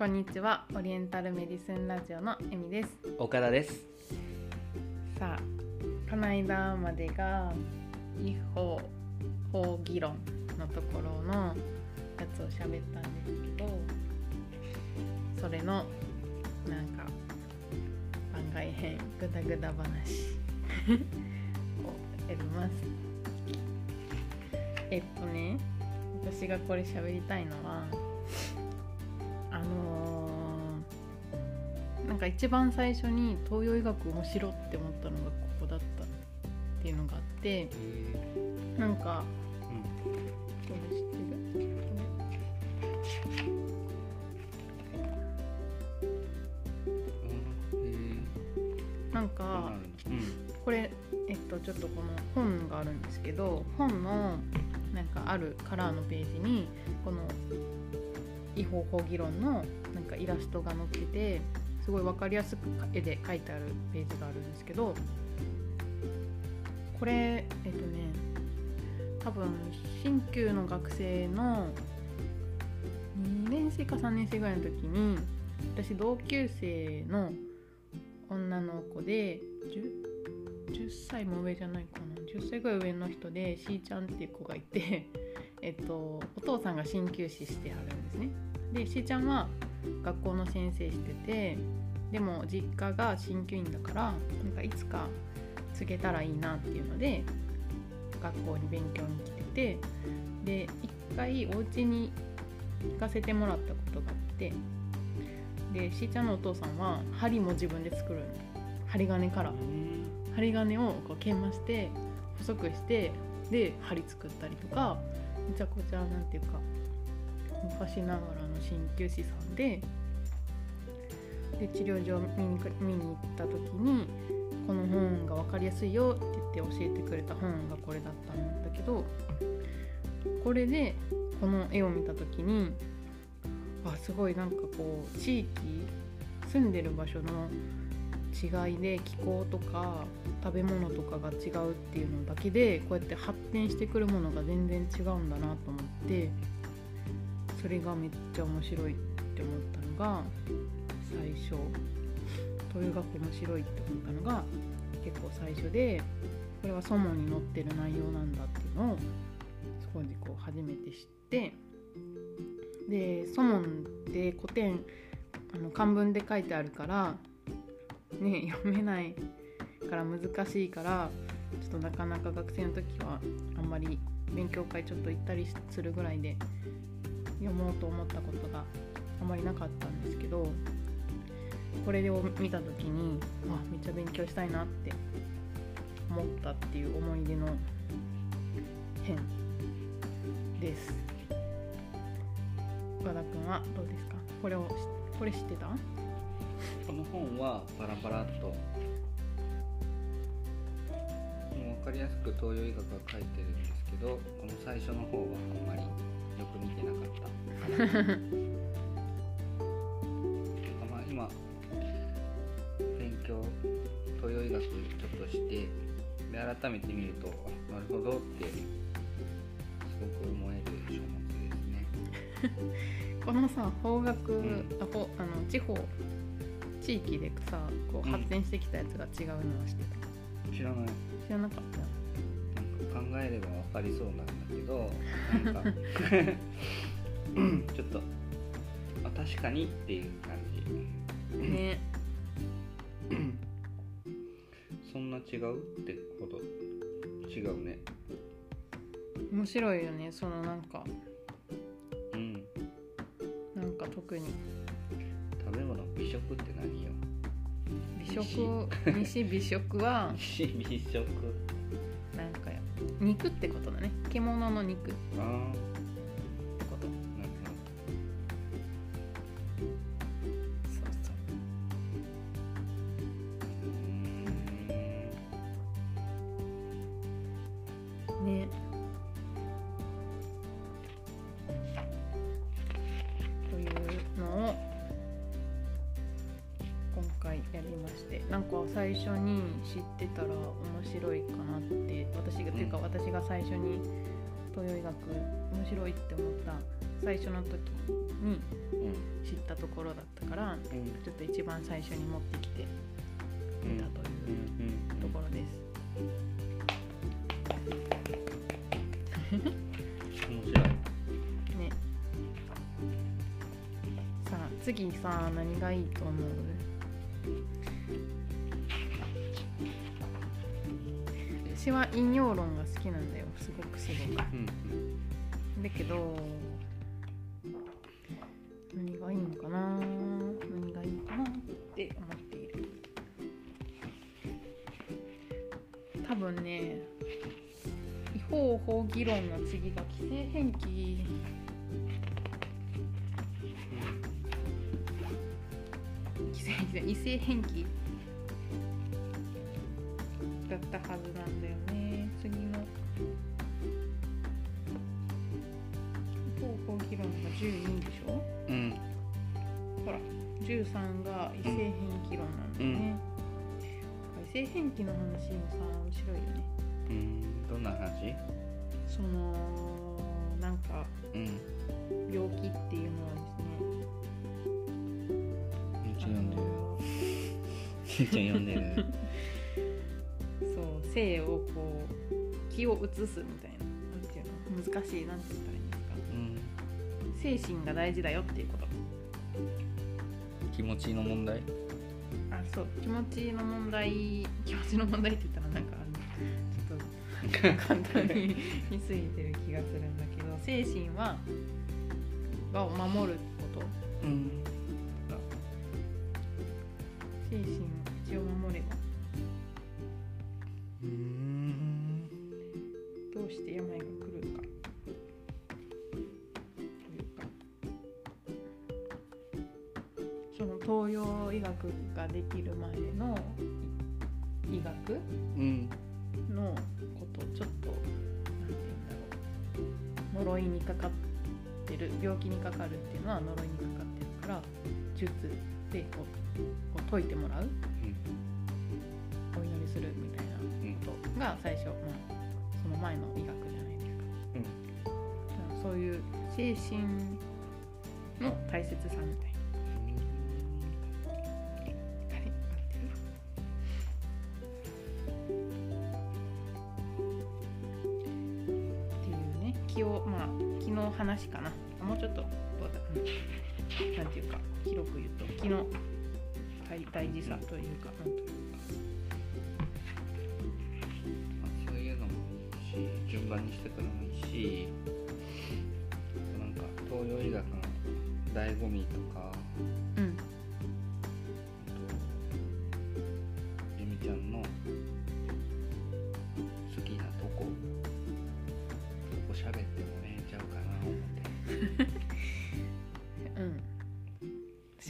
こんにちは。オリエンタルメディスンラジオのエミです。岡田です。さあこの間までが違法法議論のところのやつを喋ったんですけどそれのなんか番外編グダグダ話 をやります。えっとね私がこれ喋りたいのはか一番最初に東洋医学面白って思ったのがここだったっていうのがあってなんかこれ知ってる？なんかこれえっとちょっとこの本があるんですけど本のなんかあるカラーのページにこの違法法議論のなんかイラストが載っててすごい分かりやすく絵で描いてあるページがあるんですけどこれえっとね多分新旧の学生の2年生か3年生ぐらいの時に私同級生の女の子で 10, 10歳も上じゃないかな。10歳ぐらい上の人でしーちゃんっていう子がいて えっとお父さんが鍼灸師してはるんですね。でしーちゃんは学校の先生しててでも実家が鍼灸院だからなんかいつか継げたらいいなっていうので学校に勉強に来ててで一回お家に行かせてもらったことがあってでしーちゃんのお父さんは針も自分で作るの針金から。針金をこう研磨して細くしてで針作ったりとかめちゃくちゃなんていうか昔ながらの鍼灸師さんでで治療所見に見に行った時にこの本が分かりやすいよって言って教えてくれた本がこれだったんだけどこれでこの絵を見た時にあすごいなんかこう地域住んでる場所の違いで気候とか食べ物とかが違うっていうのだけでこうやって発展してくるものが全然違うんだなと思って。それがめっちゃ面白いって思ったのが最初東洋学面白いって思ったのが結構最初でこれは祖門に載ってる内容なんだっていうのをそこでこう初めて知ってで祖門って古典あの漢文で書いてあるからね読めないから難しいからちょっとなかなか学生の時はあんまり勉強会ちょっと行ったりするぐらいで読もうと思ったことがあまりなかったんですけどこれを見た時にあめっちゃ勉強したいなって思ったっていう思い出の編です。岡田君はどうですか？これをこれ知ってた？この本はパラパラっともう分かりやすく東洋医学が書いてるんですけどこの最初の方はあんまりよく見てなかった。まあ今勉強東洋医学ちょっとしてで改めて見るとあなるほどってすごく思える書物ですね。このさ方角、ん。あほあの地方地域でさこううん。発展してきたやつが違うのは知ってた、知らない。知らなかった考えれば分かりそうなんだけどなんかちょっとあ確かにっていう感じ。ね。そんな違うってほど違うね。面白いよねそのなんか。うん。なんか特に。食べ物美食って何よ？美食西美食は。美食肉ってことだね。獣の肉。やりましてなんか最初に知ってたら面白いかなって私が、うんっていうか私が最初に東洋医学面白いって思った最初の時にうん。知ったところだったからうん。ちょっと一番最初に持ってきてみたとうんいうところです。面白い。ね。さあ次さ何がいいと思う？私は引用論が好きなんだよ。すごくすごく。うんだけど何がいいのかな？何がいいかなって思っている。多分ね違法法議論の次が規制変記規制変記異性変記だったはずなんだよね。次の。違法法議論が12でしょ？うん。ほら13が異性変なんだよね、異性変記の話もさ面白いよね。うん。どんな話？そのなんかうん。病気っていうのはめっちゃですね読んでる。ちゃ読んでるそう性をこう気を移すみたいななんていうの難しいなんて言ったらいいんですかうん精神が大事だよっていうこと。気持ちの問題？あそう気持ちの問題。気持ちの問題って言ったらなんかちょっと簡単に 見過ぎてる気がするんだけど精神はがを守ること。うん精神一を守れば。うん。どうして病が来るか。というかその東洋医学ができる前の医学うんのことちょっとなんて言うんだろう。呪いにかかってる病気にかかるっていうのは呪いにかかってるから術でこうこう解いてもらう。お祈りするみたいなことが最初、まあ、その前の医学じゃないですか。だからそういう精神の大切さみたいな。っていうね気をまあ気の話かなちょっとどうだうんなんていうか広く言うと気の大大事さというかなんというか。まあそういうのもいいし順番にしていくのもいいしなんか東洋医学の醍醐味とかうん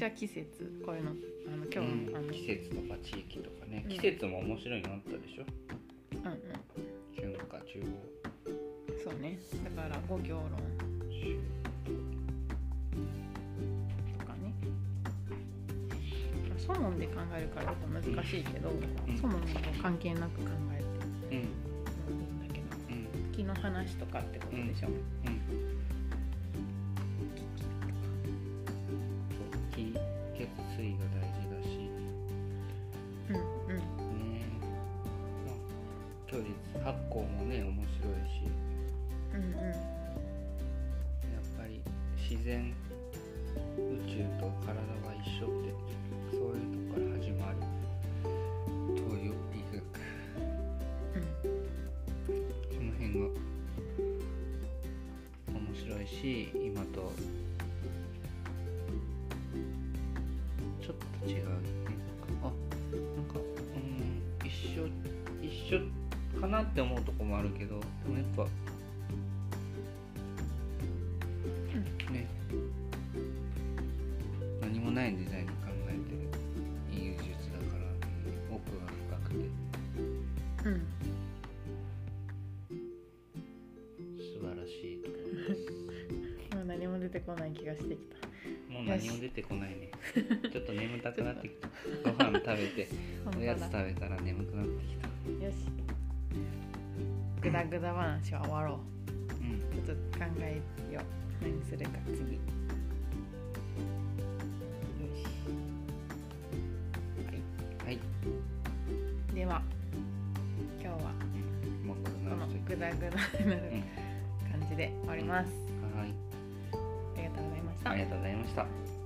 私は季節。こういうの。あの今日、うん。あの。季節とか地域とかね。うん。季節も面白いのあったでしょ？うんうん。春夏中央そうね。だから五行論。秋とかね。まあソモンで考えるからちょっと難しいけど、ん。ソモンと関係なく考えてうん。もいいんだけどうん。気の話とかってことでしょ、うんし今とちょっと違うあなんかうん一緒一緒かなって思うとこもあるけどでもやっぱね。何もない時代。に考らしいところですもう何も出てこない気がしてきた。もう何も出てこないね。ちょっと眠たくなってきた。ご飯食べて本おやつ食べたら眠くなってきた。よし。グダグダ話は終わろう。うんと考えよう。何するか次。よし。はい。はい。では今日はもうこのグダグダになる。うん。感じで終わります、はい。ありがとうございました。ありがとうございました